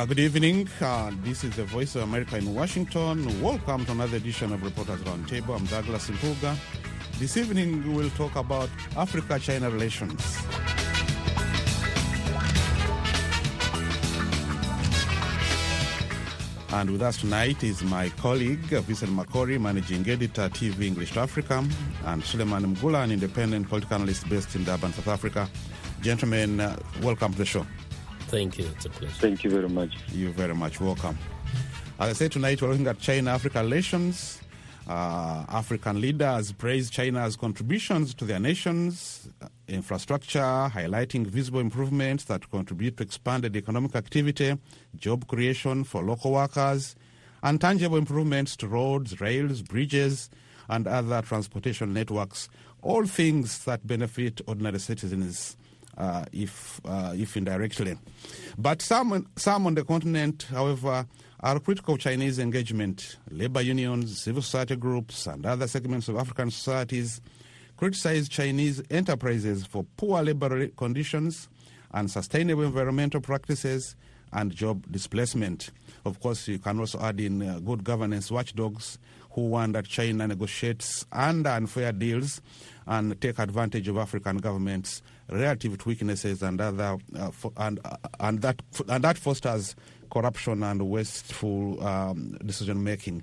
Uh, good evening. Uh, this is the Voice of America in Washington. Welcome to another edition of Reporters Roundtable. I'm Douglas Mpuga. This evening we will talk about Africa-China relations. And with us tonight is my colleague, Vincent Makori, managing editor, TV English to Africa, and Suleiman Mgula, an independent political analyst based in Durban, South Africa. Gentlemen, uh, welcome to the show. Thank you. It's a pleasure. Thank you very much. You're very much welcome. As I said tonight, we're looking at China-Africa relations. Uh, African leaders praise China's contributions to their nations, uh, infrastructure, highlighting visible improvements that contribute to expanded economic activity, job creation for local workers, and tangible improvements to roads, rails, bridges, and other transportation networks, all things that benefit ordinary citizens. Uh, if uh, if indirectly, but some some on the continent, however, are critical of Chinese engagement. Labor unions, civil society groups, and other segments of African societies criticize Chinese enterprises for poor labor conditions, unsustainable environmental practices, and job displacement. Of course, you can also add in uh, good governance watchdogs who warn that China negotiates under unfair deals and take advantage of African governments' relative weaknesses and other uh, and uh, and that and that fosters corruption and wasteful um, decision making.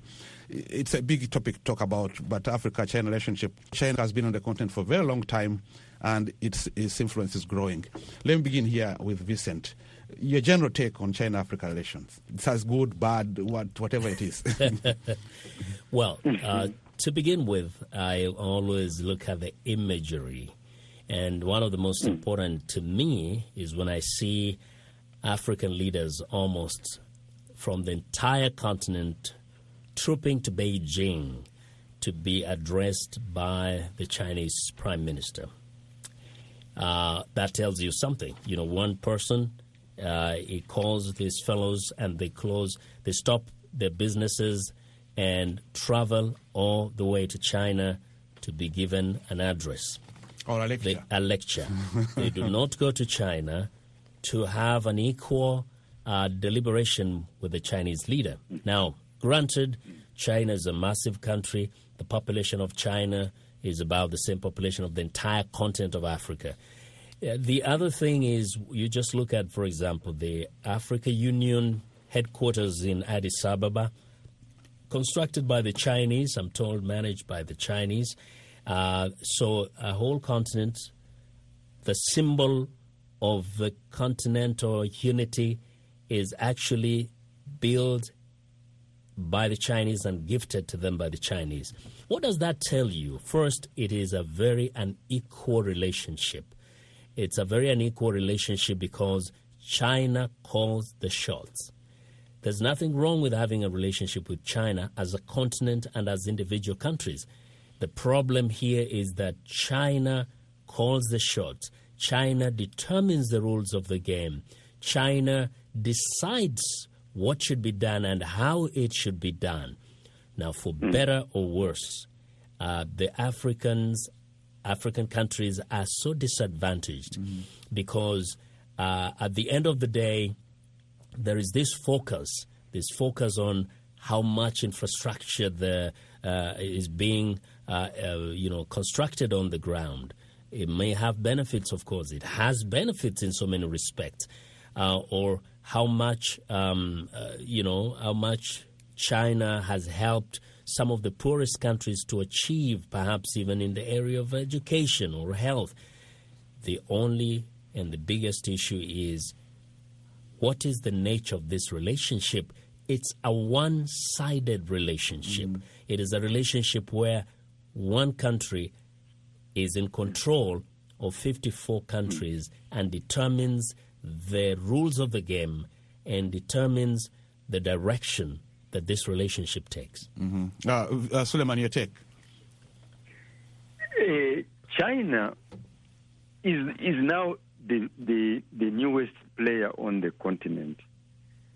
It's a big topic to talk about, but Africa-China relationship. China has been on the continent for a very long time, and its, its influence is growing. Let me begin here with Vincent. Your general take on China-Africa relations. It's as good, bad, what, whatever it is. Well, uh, to begin with, I always look at the imagery. And one of the most important to me is when I see African leaders almost from the entire continent trooping to Beijing to be addressed by the Chinese Prime Minister. Uh, that tells you something. You know, one person, uh, he calls these fellows and they close, they stop their businesses and travel all the way to China to be given an address, or a they, lecture. a lecture. they do not go to China to have an equal uh, deliberation with the Chinese leader. Now, granted, China is a massive country. The population of China is about the same population of the entire continent of Africa. Uh, The other thing is, you just look at, for example, the Africa Union headquarters in Addis Ababa, constructed by the Chinese, I'm told, managed by the Chinese. Uh, so, a whole continent, the symbol of the continental unity is actually built by the Chinese and gifted to them by the Chinese. What does that tell you? First, it is a very unequal relationship. It's a very unequal relationship because China calls the shots. There's nothing wrong with having a relationship with China as a continent and as individual countries. The problem here is that China calls the shots. China determines the rules of the game. China decides what should be done and how it should be done. Now, for better or worse, uh, the Africans, African countries are so disadvantaged because uh, at the end of the day, there is this focus, this focus on how much infrastructure the, uh, is being, uh, uh, you know, constructed on the ground. It may have benefits, of course. It has benefits in so many respects, uh, or how much, um, uh, you know, how much China has helped some of the poorest countries to achieve, perhaps even in the area of education or health. The only and the biggest issue is what is the nature of this relationship? It's a one sided relationship. It is a relationship where one country is in control of 54 countries and determines the rules of the game and determines the direction that this relationship takes. uh, uh, Suleiman, your take? Uh, China is is now the, the the newest player on the continent.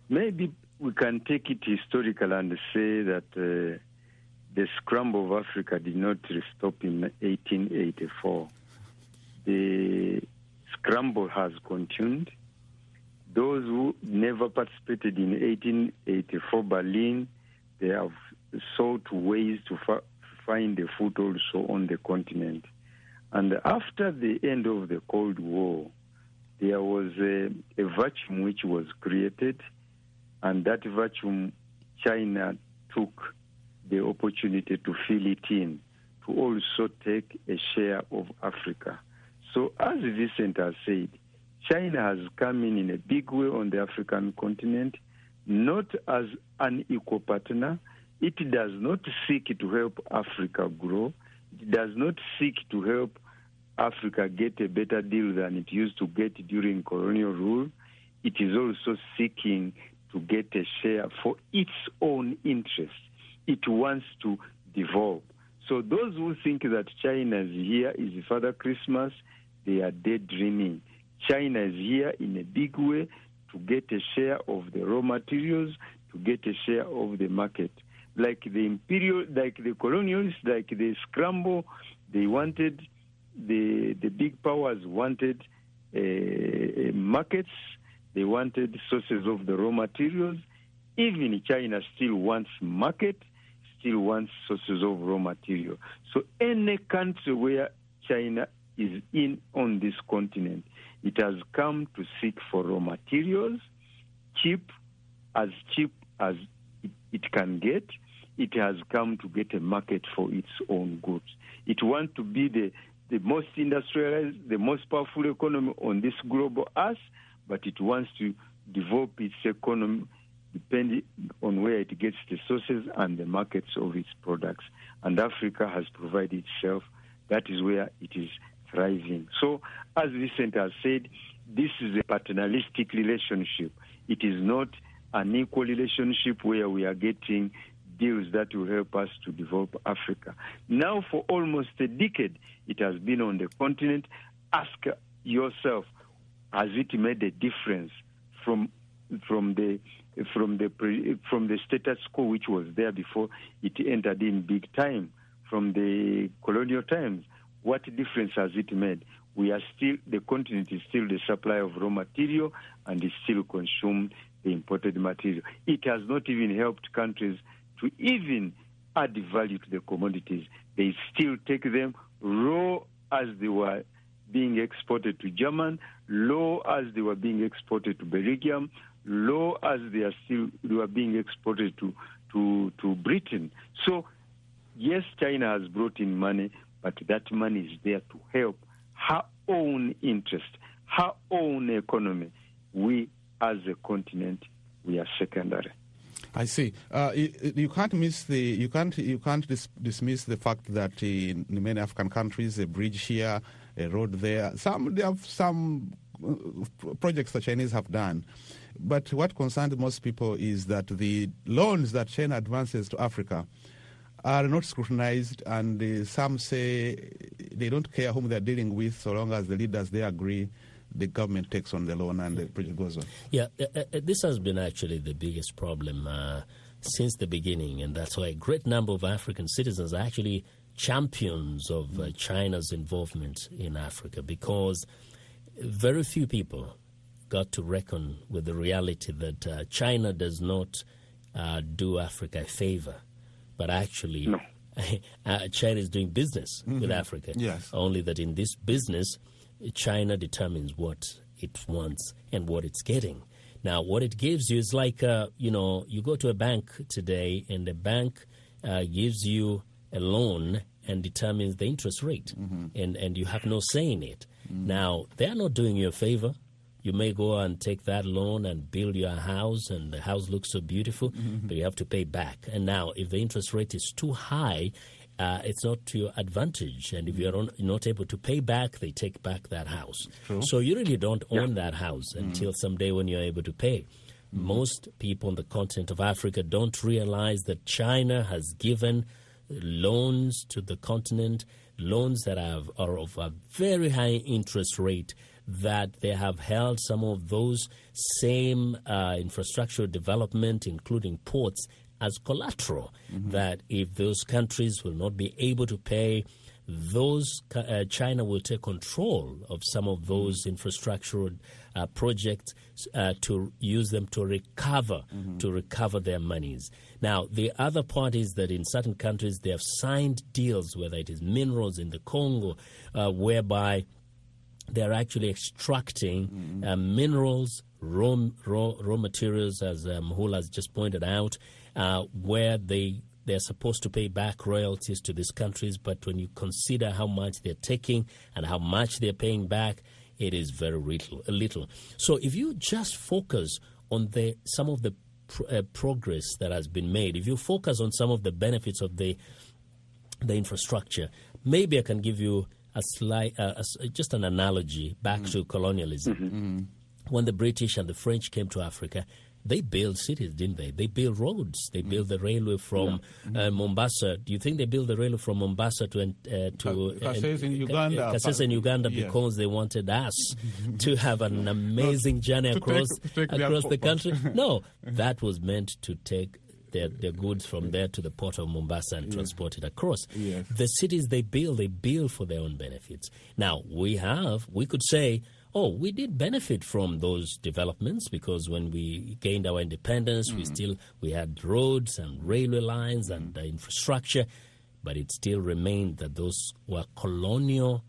Maybe we can take it historical and say that uh, the scramble of Africa did not stop in 1884. The scramble has continued. Those who never participated in 1884 Berlin, they have sought ways to fa- find a foothold also on the continent. And after the end of the Cold War, there was a, a vacuum which was created, and that vacuum, China took the opportunity to fill it in, to also take a share of Africa. So, as Vincent has said, China has come in in a big way on the African continent, not as an equal partner. It does not seek to help Africa grow. It does not seek to help Africa get a better deal than it used to get during colonial rule. It is also seeking to get a share for its own interest. It wants to devolve. So those who think that China's here is Father Christmas, they are daydreaming. China is here in a big way to get a share of the raw materials, to get a share of the market. Like the imperial, like the colonials, like the scramble, they wanted the the big powers wanted uh, markets, they wanted sources of the raw materials. Even China still wants market, still wants sources of raw material. So any country where China is in on this continent, it has come to seek for raw materials, cheap, as cheap as it, can get. It has come to get a market for its own goods. It wants to be the the most industrialized, the most powerful economy on this global earth, but it wants to develop its economy depending on where it gets the sources and the markets of its products. And Africa has provided itself. That is where it is thriving. So, as Vincent has said, this is a paternalistic relationship. It is not an equal relationship where we are getting deals that will help us to develop Africa. Now, for almost a decade, it has been on the continent. Ask yourself, has it made a difference from from the from the pre, from the status quo which was there before it entered in big time from the colonial times? What difference has it made? We are still the continent is still the supply of raw material and is still consume the imported material. It has not even helped countries to even add value to the commodities. They still take them raw as they were being exported to German, low as they were being exported to Belgium, low as they are still they are being exported to to to Britain. So yes, China has brought in money, but that money is there to help her own interest, her own economy. We as a continent, we are secondary. I see. Uh, you, you, can't miss the you can't you can't dis- dismiss the fact that in many African countries, a bridge here, a road there, some they have some uh, projects the Chinese have done. But what concerns most people is that the loans that China advances to Africa are not scrutinized, and uh, some say they don't care whom they're dealing with, so long as the leaders they agree the government takes on the loan and the project goes on. Yeah, uh, uh, this has been actually the biggest problem uh, since the beginning, and that's why a great number of African citizens are actually champions of uh, China's involvement in Africa because very few people got to reckon with the reality that uh, China does not uh, do Africa a favor, but actually. No. China is doing business mm-hmm. with Africa. Yes. Only that in this business, China determines what it wants and what it's getting. Now, what it gives you is like, uh, you know, you go to a bank today and the bank uh, gives you a loan and determines the interest rate, mm-hmm. and, and you have no say in it. Mm-hmm. Now, they're not doing you a favor. You may go and take that loan and build your house, and the house looks so beautiful, mm-hmm. but you have to pay back. And now, if the interest rate is too high, uh, it's not to your advantage. And if you're on, not able to pay back, they take back that house. True. So you really don't own yeah. that house mm. until someday when you're able to pay. Mm. Most people on the continent of Africa don't realize that China has given loans to the continent, loans that have, are of a very high interest rate that they have held some of those same uh, infrastructure development, including ports, as collateral mm-hmm. that if those countries will not be able to pay, those uh, China will take control of some of those infrastructural uh, projects uh, to use them to recover mm-hmm. to recover their monies. Now, the other part is that in certain countries they have signed deals, whether it is minerals in the Congo, uh, whereby they're actually extracting mm-hmm. Uh, minerals, raw, raw raw materials, as um, has just pointed out, uh, where they they're supposed to pay back royalties to these countries, but when you consider how much they're taking and how much they're paying back, it is very little. little. So if you just focus on the some of the pr- uh, progress that has been made, if you focus on some of the benefits of the the infrastructure, maybe I can give you a slight, uh, a, just an analogy back mm to colonialism. Mm-hmm. mm-hmm. When the British and the French came to Africa, they built cities, didn't they? They built roads. They built the railway from yeah. uh, Mombasa. Do you think they built the railway from Mombasa to uh, to Kasese in Uganda? Kasese in Uganda yeah. because they wanted us to have an amazing journey across take, take across the country. No, that was meant to take their, their goods from there to the port of Mombasa and transport it across. Yes. The cities they build, they build for their own benefits. Now, we have, we could say, oh, we did benefit from those developments because when we gained our independence, mm. we still we had roads and railway lines and uh, infrastructure, but it still remained that those were colonial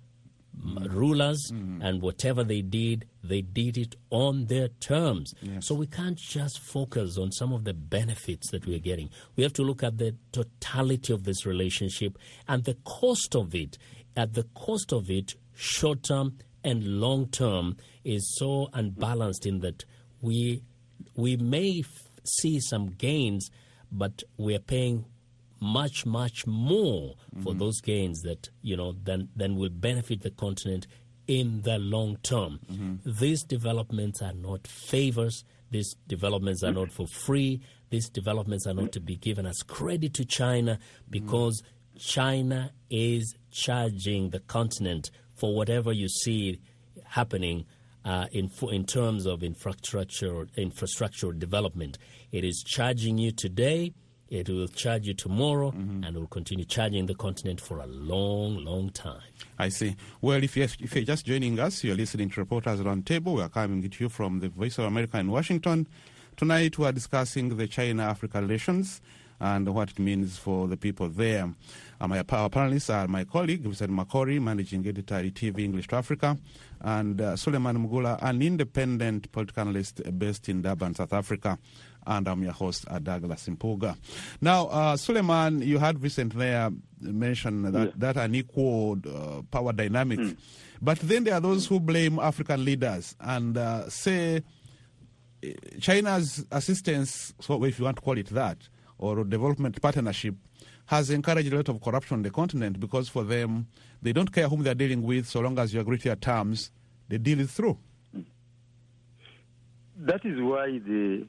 mm. rulers, mm. and whatever they did, they did it on their terms. Yes. So we can't just focus on some of the benefits that we're getting. We have to look at the totality of this relationship and the cost of it. At the cost of it, short term and long term is so unbalanced in that we we may f- see some gains, but we're paying much much more mm-hmm. for those gains that you know than than will benefit the continent in the long term. Mm-hmm. These developments are not favors. These developments are not for free. These developments are not to be given as credit to China because China is charging the continent for whatever you see happening uh, in in terms of infrastructure infrastructure development. It is charging you today. It will charge you tomorrow, mm-hmm. and will continue charging the continent for a long, long time. I see. Well, if you're, if you're just joining us, you're listening to Reporters Roundtable. We are coming to you from the Voice of America in Washington. Tonight, we are discussing the China-Africa relations and what it means for the people there. Uh, my panelists are my colleague, Vincent Makori, managing editor at TV English to Africa, and uh, Suleiman Mugula, an independent political analyst based in Durban, South Africa. And I'm your host, uh, Douglas Mpuga. Now, uh, Suleiman, you had Vincent there mention that, yeah. that unequal uh, power dynamics. Mm. But then there are those who blame African leaders and uh, say eh, China's assistance, so if you want to call it that, or development partnership has encouraged a lot of corruption on the continent because for them, they don't care whom they're dealing with so long as you agree to your terms, the deal is through. That is why the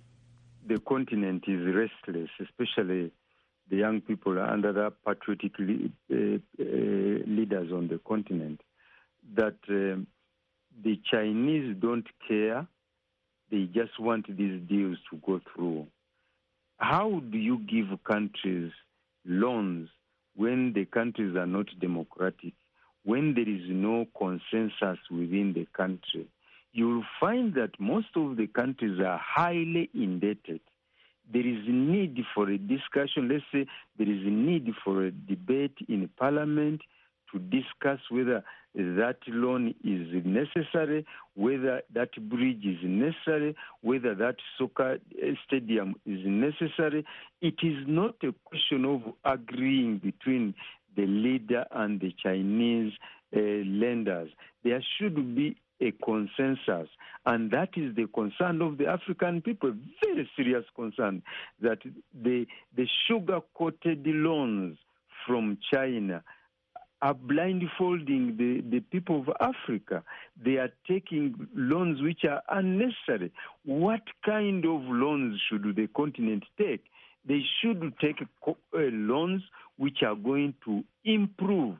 the continent is restless, especially the young people and other patriotic uh, uh, leaders on the continent. That um, the Chinese don't care; they just want these deals to go through how do you give countries loans when the countries are not democratic, when there is no consensus within the country? You'll find that most of the countries are highly indebted. There is a need for a discussion. Let's say there is a need for a debate in parliament to discuss whether that loan is necessary, whether that bridge is necessary, whether that soccer stadium is necessary. It is not a question of agreeing between the leader and the Chinese uh, lenders. There should be a consensus, and that is the concern of the African people, very serious concern that the the sugar coated loans from China are blindfolding the, the people of Africa. They are taking loans which are unnecessary. What kind of loans should the continent take? They should take uh, loans which are going to improve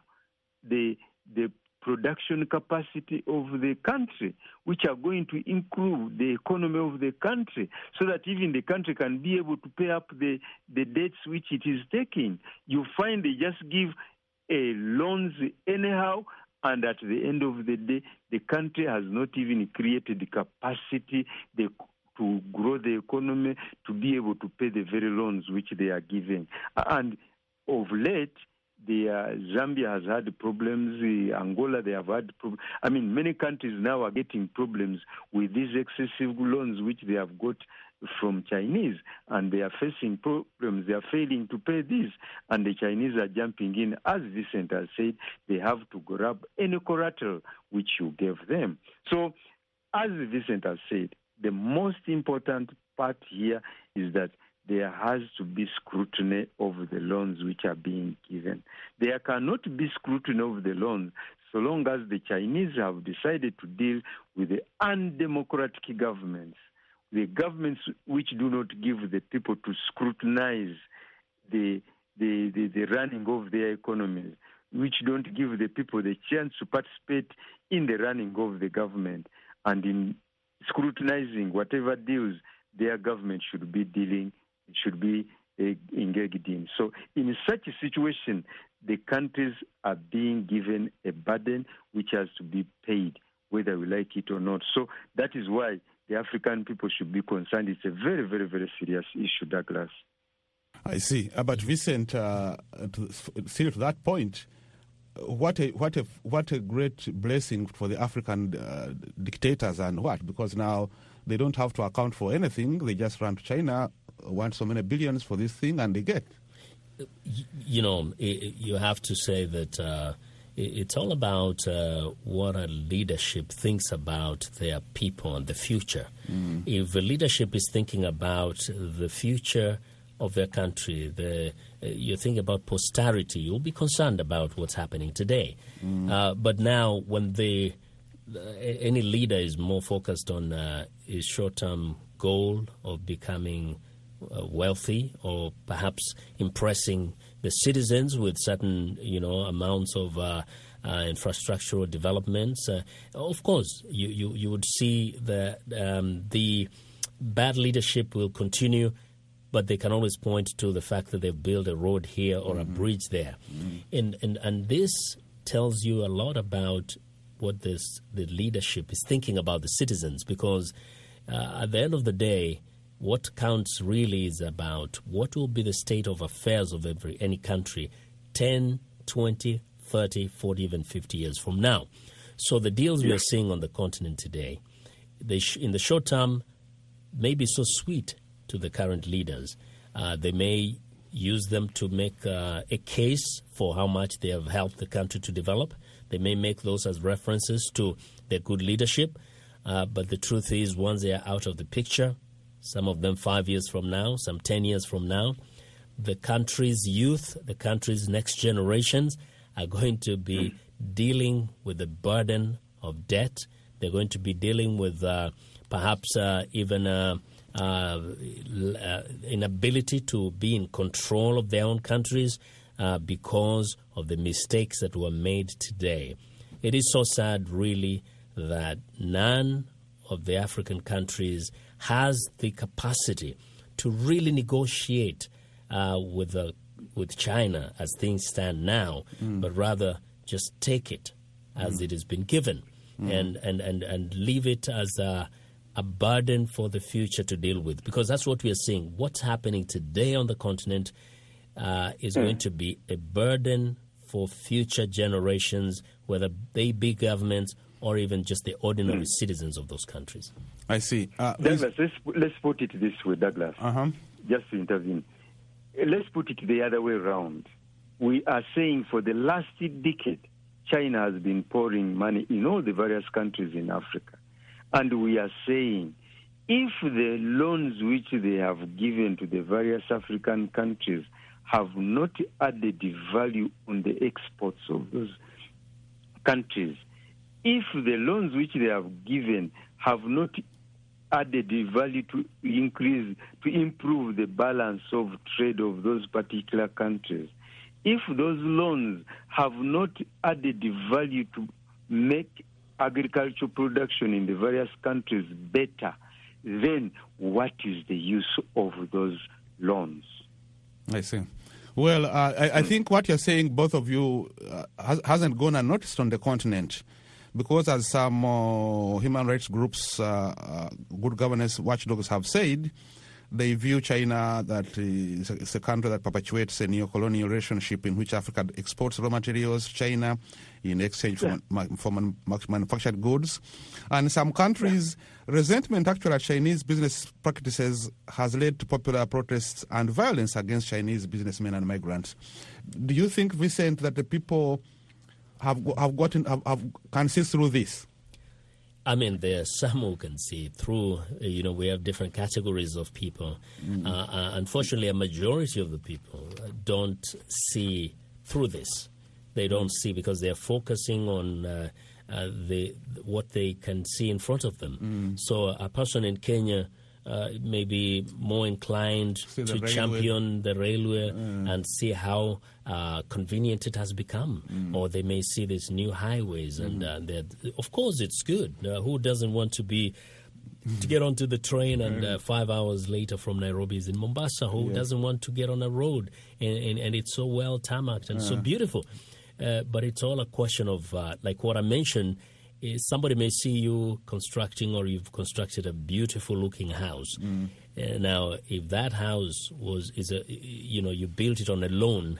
the the production capacity of the country, which are going to improve the economy of the country, so that even the country can be able to pay up the, the debts which it is taking. You find they just give loans anyhow, and at the end of the day, the country has not even created the capacity the, to grow the economy to be able to pay the very loans which they are giving. And of late, the uh, Zambia has had problems. The Angola, they have had problems. I mean, many countries now are getting problems with these excessive loans which they have got from Chinese, and they are facing problems. They are failing to pay this, and the Chinese are jumping in. As Vincent has said, they have to grab any collateral which you gave them. So, as Vincent has said, the most important part here is that there has to be scrutiny of the loans which are being given. There cannot be scrutiny of the loans so long as the Chinese have decided to deal with the undemocratic governments, the governments which do not give the people to scrutinize the, the, the, the running of their economies, which don't give the people the chance to participate in the running of the government and in scrutinizing whatever deals their government should be dealing, should be uh, engaged in. So, in such a situation, the countries are being given a burden which has to be paid, whether we like it or not. So, that is why the African people should be concerned. It's a very, very, very serious issue, Douglas. I see. Uh, but Vincent, uh, to, still to that point, what a what a what a great blessing for the African uh, dictators and what because now they don't have to account for anything. They just run to China, want so many billions for this thing, and they get. You know, you have to say that uh, it's all about uh, what a leadership thinks about their people and the future. Mm. If a leadership is thinking about the future of their country, the, uh, you think about posterity, you'll be concerned about what's happening today. Mm. Uh, but now, when the uh, any leader is more focused on uh, his short-term goal of becoming wealthy or perhaps impressing the citizens with certain, you know, amounts of uh, infrastructural developments, of course, you, you, you would see that um, the bad leadership will continue but they can always point to the fact that they've built a road here or mm-hmm. a bridge there. Mm-hmm. And, and, and this tells you a lot about what this, the leadership is thinking about the citizens because uh, at the end of the day, what counts really is about what will be the state of affairs of every any country 10, 20, 30, 40, even 50 years from now. So the deals we are seeing on the continent today, they sh- in the short term, may be so sweet to the current leaders. Uh, they may use them to make uh, a case for how much they have helped the country to develop. They may make those as references to their good leadership. Uh, but the truth is, once they are out of the picture, some of them five years from now, some 10 years from now, the country's youth, the country's next generations are going to be dealing with the burden of debt. They're going to be dealing with uh, perhaps uh, even uh, uh, inability to be in control of their own countries uh, because of the mistakes that were made today. It is so sad, really, that none of the African countries has the capacity to really negotiate uh, with the, with China as things stand now, mm. but rather just take it as mm. it has been given mm. and, and, and, and leave it as a a burden for the future to deal with because that's what we are seeing. What's happening today on the continent uh, is going to be a burden for future generations, whether they be governments or even just the ordinary citizens of those countries. I see. Uh, Douglas, let's, let's put it this way, Douglas, uh-huh. just to intervene. Let's put it the other way around. We are saying for the last decade, China has been pouring money in all the various countries in Africa. And we are saying if the loans which they have given to the various African countries have not added value on the exports of those countries, if the loans which they have given have not added value to increase, to improve the balance of trade of those particular countries, if those loans have not added value to make agricultural production in the various countries better, then what is the use of those loans? I see. Well, uh, I, I, think what you're saying, both of you, uh, has, hasn't gone unnoticed on the continent. Because, as some uh, human rights groups, uh, uh, good governance watchdogs have said, they view China that is a, it's a country that perpetuates a neo-colonial relationship in which Africa exports raw materials to China in exchange for, ma- for man- manufactured goods. And some countries, resentment actually at Chinese business practices has led to popular protests and violence against Chinese businessmen and migrants. Do you think, Vincent, that the people have have gotten have, have can see through this? I mean, there are some who can see through. You know, we have different categories of people. Mm. Uh, uh, unfortunately, a majority of the people don't see through this. They don't see because they're focusing on uh, uh, the what they can see in front of them. Mm. So, a person in Kenya uh, may be more inclined See to the champion the railway and see how uh, convenient it has become. Or they may see these new highways, and uh, of course it's good. Uh, who doesn't want to be to get onto the train and uh, five hours later from Nairobi is in Mombasa? Who doesn't want to get on a road and, and, and it's so well tarmacked and so beautiful? Uh, but it's all a question of uh, like what I mentioned. Somebody may see you constructing or you've constructed a beautiful looking house. Uh, now, if that house was is a you know you built it on a loan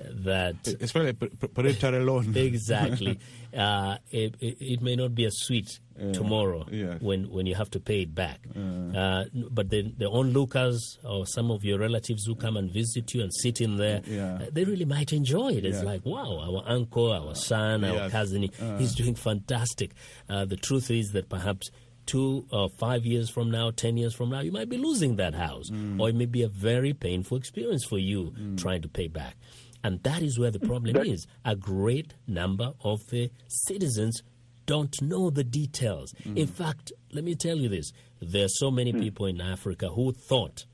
uh, that p- p- predatory loan. exactly. Uh, it, it, it may not be as sweet tomorrow yes. when, when you have to pay it back. Uh, but the, the onlookers or some of your relatives who come and visit you and sit in there, Yeah. uh, they really might enjoy it. It's Yeah. like, wow, our uncle, our son, our cousin, he's doing fantastic. Uh, the truth is that perhaps two or five years from now, ten years from now, you might be losing that house. Mm. Or it may be a very painful experience for you mm. trying to pay back. And that is where the mm. problem is. A great number of the citizens don't know the details. In fact, let me tell you this there are so many people in Africa who thought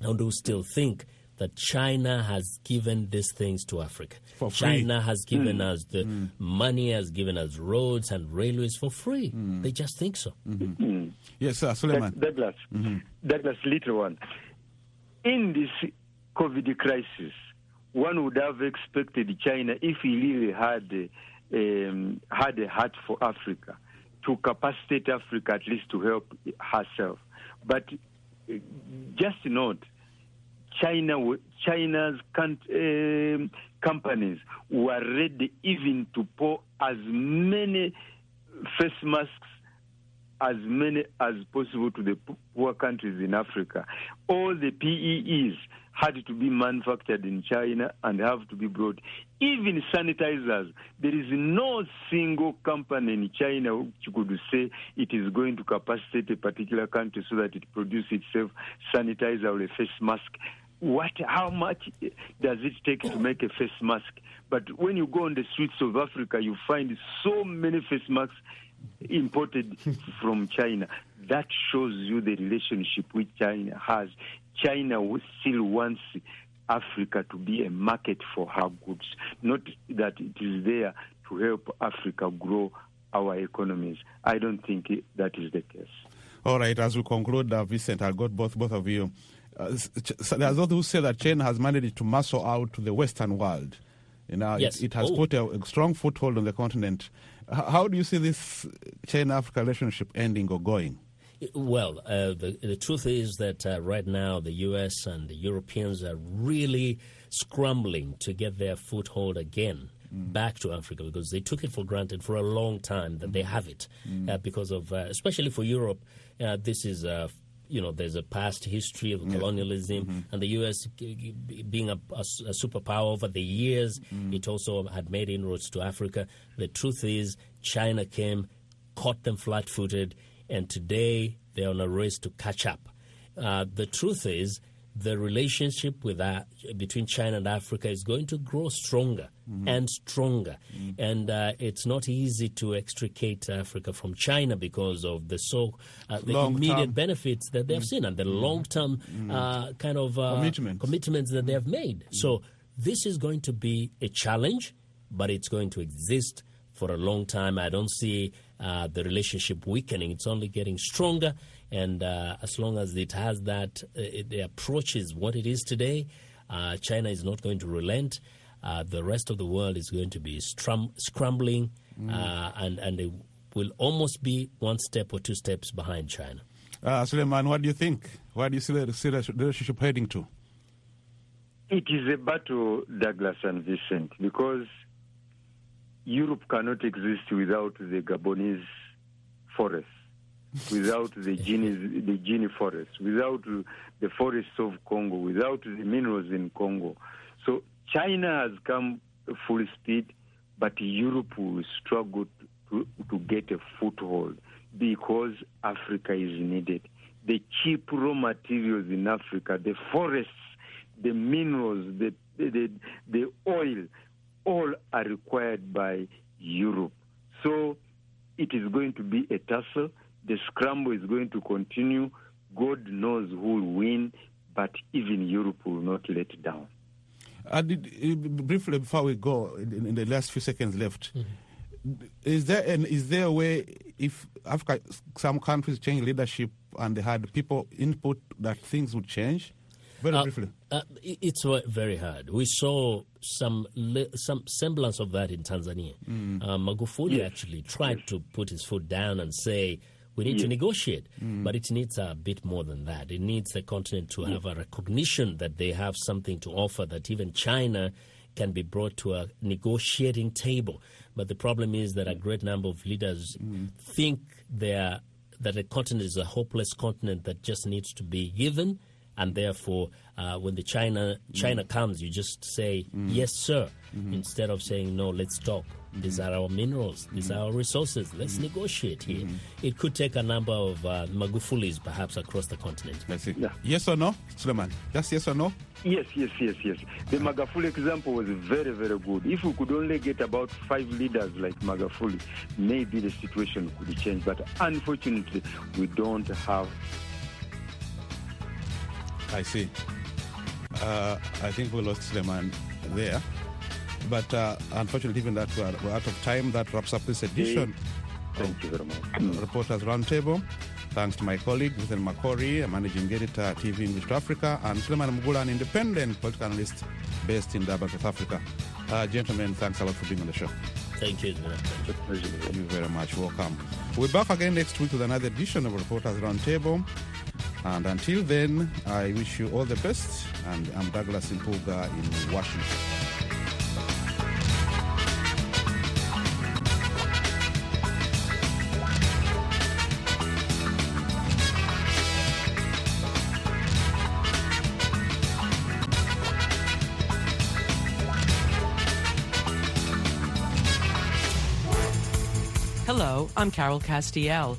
and who still think that China has given these things to Africa. For free. China has given mm. us the mm. money, has given us roads and railways for free. Mm. They just think so. Mm-hmm. Mm-hmm. Yes, sir, Suleiman. Doug- Douglas, Douglas, little one. In this COVID crisis, one would have expected China, if he really had um, had a heart for Africa, to capacitate Africa at least to help herself. But uh, just note, China, China's um, companies were ready even to pour as many face masks as many as possible to the poor countries in Africa. All the PPEs had to be manufactured in China and have to be brought. Even sanitizers, there is no single company in China which could say it is going to capacitate a particular country so that it produces itself sanitizer or a face mask. What? How much does it take to make a face mask? But when you go on the streets of Africa, you find so many face masks imported from China. That shows you the relationship which China has. China still wants Africa to be a market for her goods, not that it is there to help Africa grow our economies. I don't think that is the case. All right, as we conclude, uh, Vincent, I'll got both both of you. Uh, there's those who say that China has managed to muscle out to the Western world. You know, it- Yes. it, has Oh. put a, a strong foothold on the continent. H- how do you see this China-Africa relationship ending or going? Well, uh, the, the truth is that uh, right now the U.S. and the Europeans are really scrambling to get their foothold again back to Africa because they took it for granted for a long time that they have it uh, because of, uh, especially for Europe, uh, this is. You know, there's a past history of colonialism, and the U.S. g- g- being a superpower over the years, it also had made inroads to Africa. The truth is, China came, caught them flat-footed, and today they're on a race to catch up. Uh, the truth is, the relationship with that, between China and Africa is going to grow stronger and stronger, and uh, it's not easy to extricate Africa from China because of the so uh, the immediate benefits that they've seen and the long-term uh, kind of uh, Commitments. commitments that they have made. So this is going to be a challenge, but it's going to exist for a long time. I don't see uh, the relationship weakening. It's only getting stronger, and uh, as long as it has that, uh, it, the approach is what it is today. Uh, China is not going to relent. Uh, the rest of the world is going to be strum- scrambling, uh, and and they will almost be one step or two steps behind China. Uh, Suleiman, what do you think? Where do you see the, see the relationship heading to? It is a battle, Douglas and Vincent, because Europe cannot exist without the Gabonese forests, without the Guinea, the Guinea forest, without the forests of Congo, without the minerals in Congo. So China has come full speed, but Europe will struggle to, to get a foothold because Africa is needed. The cheap raw materials in Africa, the forests, the minerals, the, the, the oil, all are required by Europe. So it is going to be a tussle. The scramble is going to continue. God knows who will win, but even Europe will not let down. Uh, did, uh, briefly, before we go, in, in, the last few seconds left, mm-hmm. is there an, is there a way if Africa, some countries change leadership and they had people input that things would change? Very uh, briefly. Uh, it's very hard. We saw some some semblance of that in Tanzania. Mm. Uh, Magufuli yes. actually tried yes. to put his foot down and say, we need yes. to negotiate. Mm. But it needs a bit more than that. It needs the continent to have a recognition that they have something to offer, that even China can be brought to a negotiating table. But the problem is that a great number of leaders mm. think that the continent is a hopeless continent that just needs to be given and therefore uh, when the China China mm. comes, you just say mm. yes, sir, mm-hmm. instead of saying no. Let's talk. Mm-hmm. These are our minerals. These are our resources. Let's Mm-hmm. negotiate here. It could take a number of uh, Magufulis perhaps across the continent. I see. Yeah. Yes or no, Suleiman? Just yes or no? Yes, yes, yes, yes. The Magufuli example was very, very good. If we could only get about five leaders like Magufuli, maybe the situation could change. But unfortunately, we don't have I see. Uh, I think we lost Suleiman there. But uh, unfortunately, even that we're, we're, out of time, that wraps up this edition. Thank you very much. Reporters Roundtable. Thanks to my colleague, Ethan Makori, a managing editor at TV English to Africa, and Suleiman Mugula, an independent political analyst based in Durban, South Africa. Uh, gentlemen, thanks a lot for being on the show. Thank you. Thank you very much. Welcome. We'll be back again next week with another edition of Reporters Roundtable. And until then, I wish you all the best. And I'm Douglas Mpuga in Washington. Hello, I'm Carol Castiel.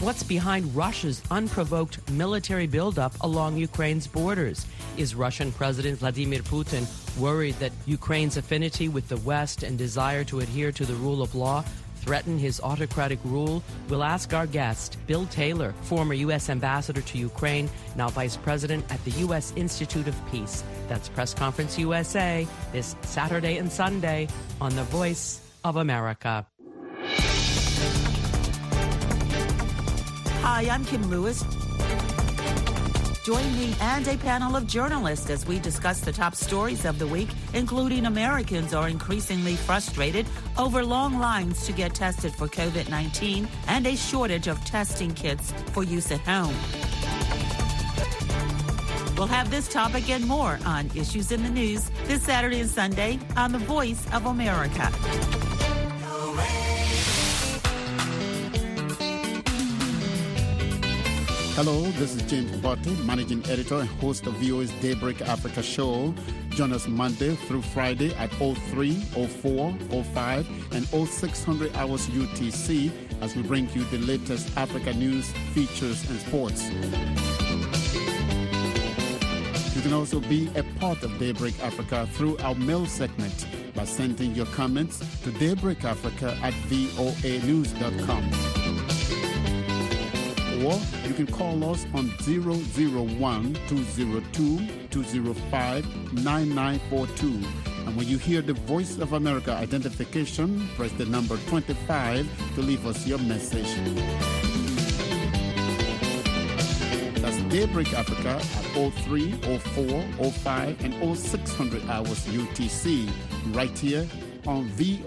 What's behind Russia's unprovoked military buildup along Ukraine's borders? Is Russian President Vladimir Putin worried that Ukraine's affinity with the West and desire to adhere to the rule of law threaten his autocratic rule? We'll ask our guest, Bill Taylor, former U.S. ambassador to Ukraine, now vice president at the U.S. Institute of Peace. That's Press Conference USA this Saturday and Sunday on the Voice of America. Hi, I'm Kim Lewis. Join me and a panel of journalists as we discuss the top stories of the week, including Americans are increasingly frustrated over long lines to get tested for COVID 19 and a shortage of testing kits for use at home. We'll have this topic and more on Issues in the News this Saturday and Sunday on The Voice of America. Hello, this is James Butty, Managing Editor and host of VOA's Daybreak Africa show. Join us Monday through Friday at 03, 04, 05, and 0600 hours UTC as we bring you the latest Africa news, features, and sports. You can also be a part of Daybreak Africa through our mail segment by sending your comments to daybreakafrica at voanews.com or you can call us on 001-202-205-9942. And when you hear the Voice of America identification, press the number 25 to leave us your message. That's Daybreak Africa at 03, 04, 05, and 0600 hours UTC, right here on VOA.